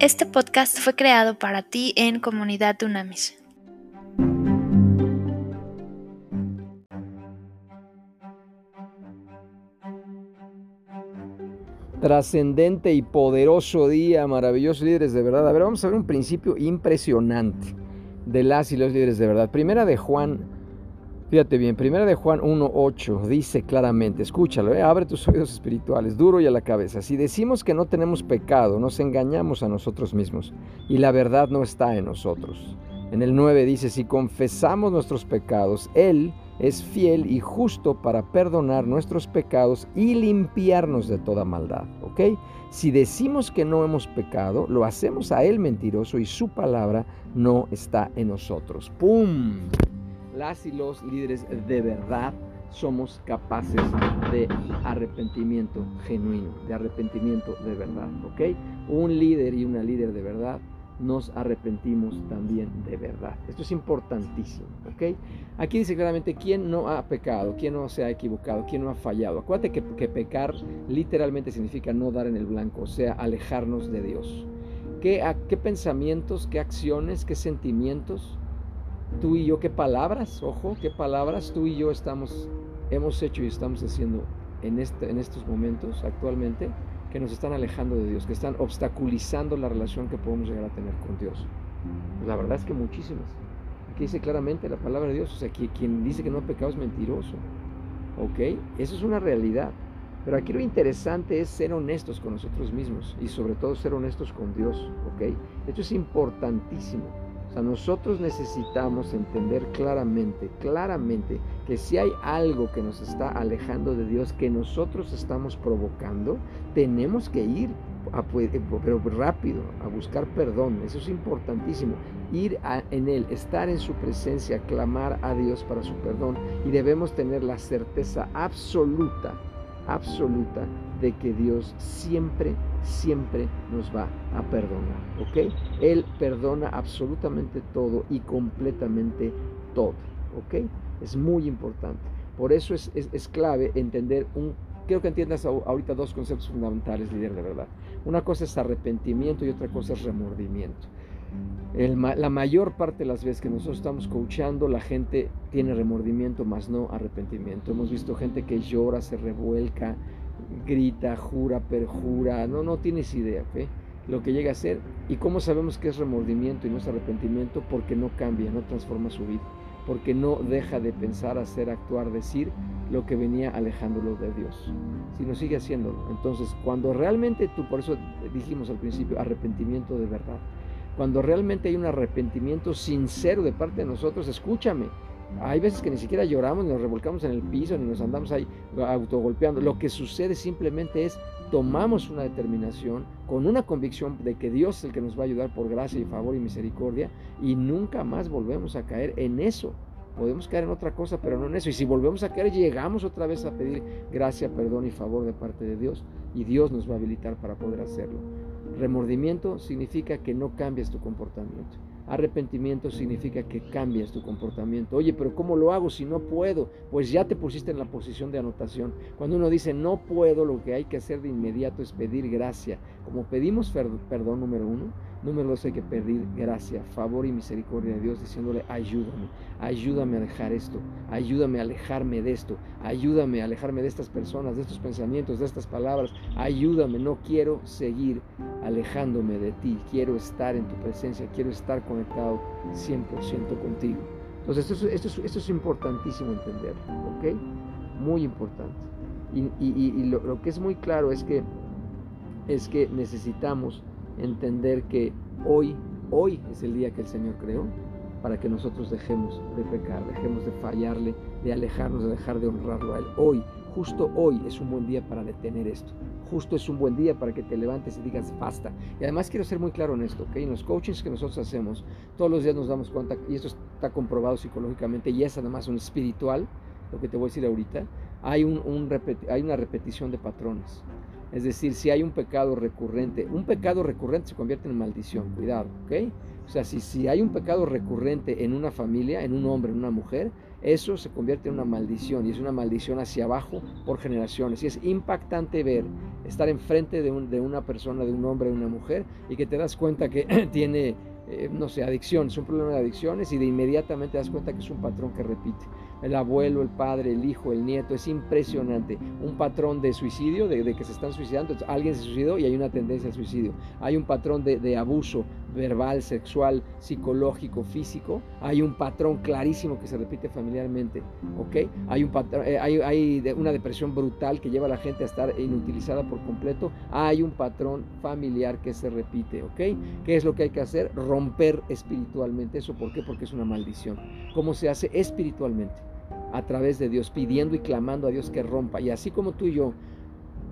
Este podcast fue creado para ti en Comunidad Dunamis. Trascendente y poderoso día, maravillosos líderes de verdad. A ver, vamos a ver un principio impresionante de las y los líderes de verdad. Primera de Juan, fíjate bien, primera de Juan 1.8 dice claramente, escúchalo, eh, abre tus oídos espirituales, duro y a la cabeza. Si decimos que no tenemos pecado, nos engañamos a nosotros mismos y la verdad no está en nosotros. En el 9 dice, si confesamos nuestros pecados, Él es fiel y justo para perdonar nuestros pecados y limpiarnos de toda maldad. Si decimos que no hemos pecado, lo hacemos a Él mentiroso y su palabra no está en nosotros. ¡Pum! Las y los líderes de verdad somos capaces de arrepentimiento genuino, de arrepentimiento de verdad. ¿Ok? Un líder y una líder de verdad nos arrepentimos también de verdad. Esto es importantísimo, ¿ok? Aquí dice claramente quién no ha pecado, quién no se ha equivocado, quién no ha fallado. Acuérdate que, pecar literalmente significa no dar en el blanco, o sea, alejarnos de Dios. ¿Qué, qué pensamientos, qué acciones, qué sentimientos, tú y yo, qué palabras, ojo, qué palabras tú y yo estamos, hemos hecho y estamos haciendo en, este, en estos momentos actualmente? que nos están alejando de Dios, que están obstaculizando la relación que podemos llegar a tener con Dios. la verdad es que muchísimas. Aquí dice claramente la palabra de Dios, o sea, que quien dice que no ha pecado es mentiroso. ¿Ok? Eso es una realidad. Pero aquí lo interesante es ser honestos con nosotros mismos y sobre todo ser honestos con Dios. ¿Ok? Esto es importantísimo. O sea, nosotros necesitamos entender claramente, claramente, que si hay algo que nos está alejando de Dios, que nosotros estamos provocando, tenemos que ir, eh, pero rápido, a buscar perdón. Eso es importantísimo. Ir en Él, estar en su presencia, clamar a Dios para su perdón. Y debemos tener la certeza absoluta, absoluta, de que Dios siempre siempre nos va a perdonar, ¿ok? Él perdona absolutamente todo y completamente todo, ¿ok? Es muy importante. Por eso es, es, clave entender un... Quiero que entiendas ahorita dos conceptos fundamentales, líder, de verdad. Una cosa es arrepentimiento y otra cosa es remordimiento. La mayor parte de las veces que nosotros estamos coachando, la gente tiene remordimiento, más no arrepentimiento. Hemos visto gente que llora, se revuelca, grita, jura, perjura, no, no tienes idea, ¿ok? Lo que llega a ser. ¿Y cómo sabemos que es remordimiento y no es arrepentimiento? Porque no cambia, no transforma su vida. Porque no deja de pensar, hacer, actuar, decir lo que venía alejándolo de Dios. Si no sigue haciéndolo. Entonces, cuando realmente tú, por eso dijimos al principio, arrepentimiento de verdad. Cuando realmente hay un arrepentimiento sincero de parte de nosotros, escúchame, hay veces que ni siquiera lloramos, ni nos revolcamos en el piso, ni nos andamos ahí autogolpeando. Lo que sucede simplemente es tomamos una determinación con una convicción de que Dios es el que nos va a ayudar por gracia y favor y misericordia y nunca más volvemos a caer en eso. Podemos caer en otra cosa, pero no en eso. Y si volvemos a caer, llegamos otra vez a pedir gracia, perdón y favor de parte de Dios. Y Dios nos va a habilitar para poder hacerlo. Remordimiento significa que no cambies tu comportamiento. Arrepentimiento significa que cambias tu comportamiento. Oye, pero ¿cómo lo hago si no puedo? Pues ya te pusiste en la posición de anotación. Cuando uno dice no puedo, lo que hay que hacer de inmediato es pedir gracia. Como pedimos perdón número uno, número dos hay que pedir gracia, favor y misericordia de Dios diciéndole ayúdame, ayúdame a dejar esto, ayúdame a alejarme de esto, ayúdame a alejarme de estas personas, de estos pensamientos, de estas palabras, ayúdame, no quiero seguir alejándome de ti, quiero estar en tu presencia, quiero estar conectado 100% contigo. Entonces esto es, esto, es, importantísimo entender, ¿ok? Muy importante. Y, lo, lo, que es muy claro es que, es que necesitamos entender que hoy, hoy es el día que el Señor creó para que nosotros dejemos de pecar, dejemos de fallarle, de alejarnos, de dejar de honrarlo a Él. Hoy, justo hoy es un buen día para detener esto. Justo es un buen día para que te levantes y digas basta. Y además quiero ser muy claro en esto, ¿ok? En los coachings que nosotros hacemos, todos los días nos damos cuenta, y esto está comprobado psicológicamente, y es además un espiritual, lo que te voy a decir ahorita, hay, un, hay una repetición de patrones. Es decir, si hay un pecado recurrente, un pecado recurrente se convierte en maldición, cuidado, ¿ok? O sea, si, si hay un pecado recurrente en una familia, en un hombre, en una mujer, eso se convierte en una maldición y es una maldición hacia abajo por generaciones. Y es impactante ver estar enfrente de, de una persona, de un hombre, de una mujer, y que te das cuenta que tiene eh, no sé, adicciones, un problema de adicciones y de inmediatamente te das cuenta que es un patrón que repite. El abuelo, el padre, el hijo, el nieto, es impresionante. Un patrón de suicidio, de, que se están suicidando, alguien se suicidó y hay una tendencia al suicidio. Hay un patrón de, abuso verbal, sexual, psicológico, físico. Hay un patrón clarísimo que se repite familiarmente, ¿ok? Hay, eh, hay una depresión brutal que lleva a la gente a estar inutilizada por completo. Hay un patrón familiar que se repite, ¿ok? ¿Qué es lo que hay que hacer? romper espiritualmente. ¿Eso por qué? Porque es una maldición. ¿Cómo se hace espiritualmente? A través de Dios, pidiendo y clamando a Dios que rompa. Y así como tú y yo,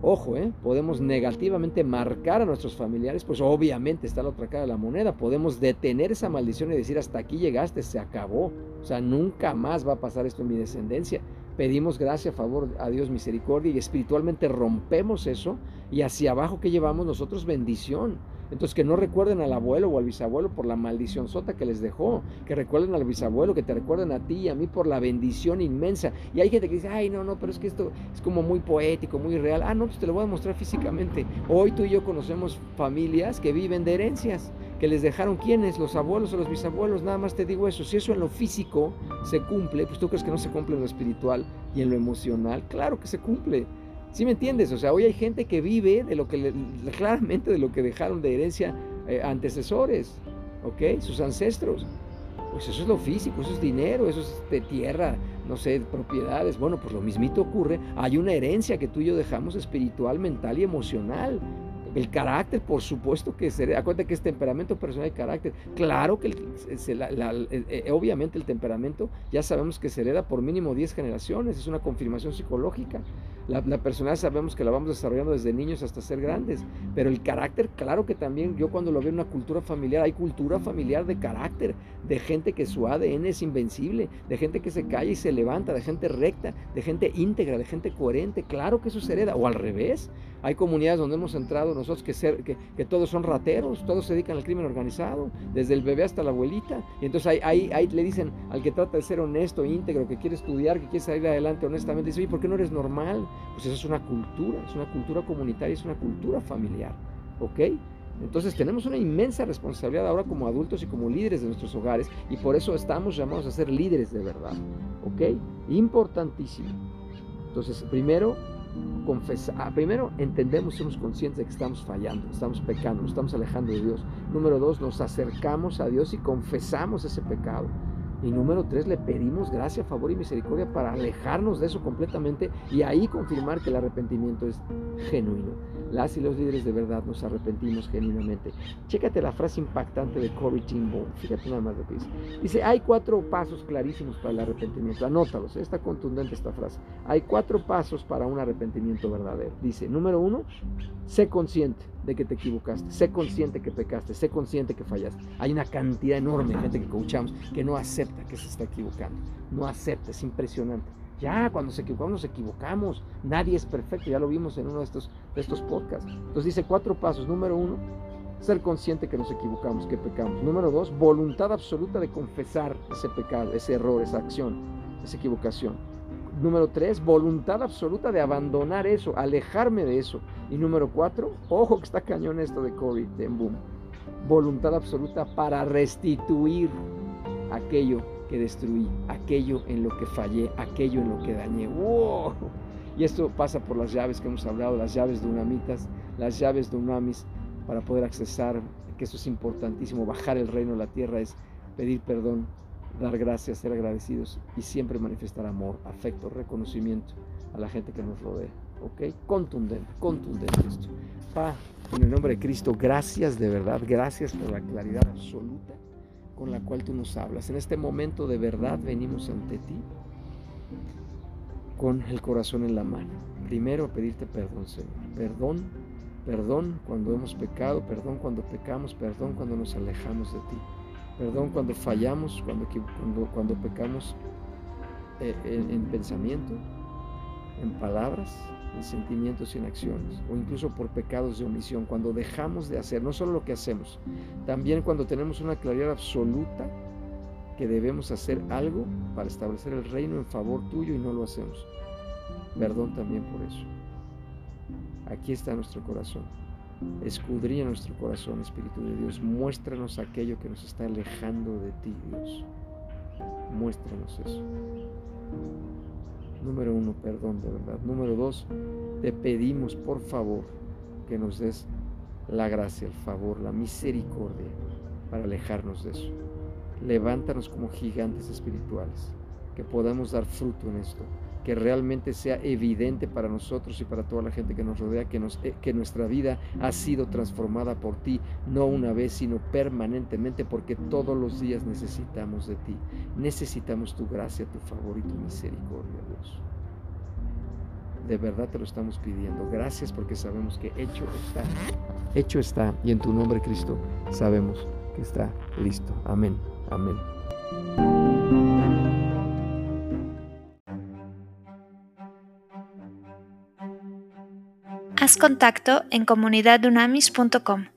ojo, ¿eh? podemos negativamente marcar a nuestros familiares, pues obviamente está la otra cara de la moneda. Podemos detener esa maldición y decir, hasta aquí llegaste, se acabó. O sea, nunca más va a pasar esto en mi descendencia. Pedimos gracia favor a Dios misericordia y espiritualmente rompemos eso y hacia abajo que llevamos nosotros bendición. Entonces que no recuerden al abuelo o al bisabuelo por la maldición sota que les dejó, que recuerden al bisabuelo, que te recuerden a ti y a mí por la bendición inmensa. Y hay gente que dice, ay, no, no, pero es que esto es como muy poético, muy real. Ah, no, pues te lo voy a mostrar físicamente. Hoy tú y yo conocemos familias que viven de herencias, que les dejaron quiénes, los abuelos o los bisabuelos, nada más te digo eso. Si eso en lo físico se cumple, pues tú crees que no se cumple en lo espiritual y en lo emocional, claro que se cumple. ¿Sí me entiendes? O sea, hoy hay gente que vive de lo que claramente de lo que dejaron de herencia eh, antecesores, ¿ok? Sus ancestros. Pues eso es lo físico, eso es dinero, eso es de tierra, no sé, propiedades. Bueno, pues lo mismito ocurre. Hay una herencia que tú y yo dejamos espiritual, mental y emocional. El carácter, por supuesto que se acuérdate que es temperamento personal y carácter. Claro que eh, obviamente el temperamento ya sabemos que se hereda por mínimo 10 generaciones, es una confirmación psicológica. La, personalidad sabemos que la vamos desarrollando desde niños hasta ser grandes, pero el carácter, claro que también yo cuando lo veo en una cultura familiar, hay cultura familiar de carácter, de gente que su ADN es invencible, de gente que se calla y se levanta, de gente recta, de gente íntegra, de gente coherente, claro que eso se hereda, o al revés, hay comunidades donde hemos entrado nosotros que, ser, que, todos son rateros, todos se dedican al crimen organizado, desde el bebé hasta la abuelita. Y entonces ahí, ahí, le dicen al que trata de ser honesto, íntegro, que quiere estudiar, que quiere salir adelante honestamente, dice, oye, ¿por qué no eres normal? Pues eso es una cultura, es una cultura comunitaria, es una cultura familiar. ¿Ok? Entonces tenemos una inmensa responsabilidad ahora como adultos y como líderes de nuestros hogares y por eso estamos llamados a ser líderes de verdad. ¿Ok? Importantísimo. Entonces, primero, confesar, ah, primero entendemos, somos conscientes de que estamos fallando, estamos pecando, nos estamos alejando de Dios. Número dos, nos acercamos a Dios y confesamos ese pecado. Y número tres, le pedimos gracia, favor y misericordia para alejarnos de eso completamente y ahí confirmar que el arrepentimiento es genuino. Las y los líderes de verdad nos arrepentimos genuinamente. Chécate la frase impactante de Corey Timbone. Fíjate nada más lo que dice. Dice, hay cuatro pasos clarísimos para el arrepentimiento. Anótalos, está contundente esta frase. Hay cuatro pasos para un arrepentimiento verdadero. Dice, número uno, sé consciente de que te equivocaste, sé consciente que pecaste, sé consciente que fallaste. Hay una cantidad enorme de gente que escuchamos que no acepta que se está equivocando. No acepta, es impresionante. Ya, cuando se equivocamos, nos equivocamos. Nadie es perfecto, ya lo vimos en uno de estos, de estos podcasts. Entonces dice cuatro pasos. Número uno, ser consciente que nos equivocamos, que pecamos. Número dos, voluntad absoluta de confesar ese pecado, ese error, esa acción, esa equivocación. Número tres, voluntad absoluta de abandonar eso, alejarme de eso. Y número cuatro, ojo que está cañón esto de COVID, boom. Voluntad absoluta para restituir aquello que destruí, aquello en lo que fallé, aquello en lo que dañé. ¡Wow! Y esto pasa por las llaves que hemos hablado, las llaves de unamitas, las llaves de unamis, para poder accesar, que eso es importantísimo, bajar el reino de la tierra es pedir perdón, dar gracias, ser agradecidos y siempre manifestar amor, afecto, reconocimiento a la gente que nos rodea. ¿Ok? Contundente, contundente esto. Pa, en el nombre de Cristo, gracias de verdad, gracias por la claridad absoluta con la cual tú nos hablas. En este momento de verdad venimos ante ti con el corazón en la mano. Primero pedirte perdón, Señor. Perdón, perdón cuando hemos pecado, perdón cuando pecamos, perdón cuando nos alejamos de ti. Perdón cuando fallamos, cuando, cuando, pecamos eh, en pensamiento, en palabras, en sentimientos y en acciones, o incluso por pecados de omisión, cuando dejamos de hacer, no solo lo que hacemos, también cuando tenemos una claridad absoluta que debemos hacer algo para establecer el reino en favor tuyo y no lo hacemos. Perdón también por eso. Aquí está nuestro corazón. Escudriña nuestro corazón, Espíritu de Dios. Muéstranos aquello que nos está alejando de ti, Dios. Muéstranos eso. Número uno, perdón de verdad. Número dos, te pedimos por favor que nos des la gracia, el favor, la misericordia para alejarnos de eso. Levántanos como gigantes espirituales, que podamos dar fruto en esto, que realmente sea evidente para nosotros y para toda la gente que nos rodea que, nos, eh, que nuestra vida ha sido transformada por ti, no una vez, sino permanentemente, porque todos los días necesitamos de ti. Necesitamos tu gracia, tu favor y tu misericordia, Dios. De verdad te lo estamos pidiendo. Gracias porque sabemos que hecho está. Hecho está. Y en tu nombre, Cristo, sabemos que está listo. Amén. Amén. Haz contacto en comunidadunamis.com.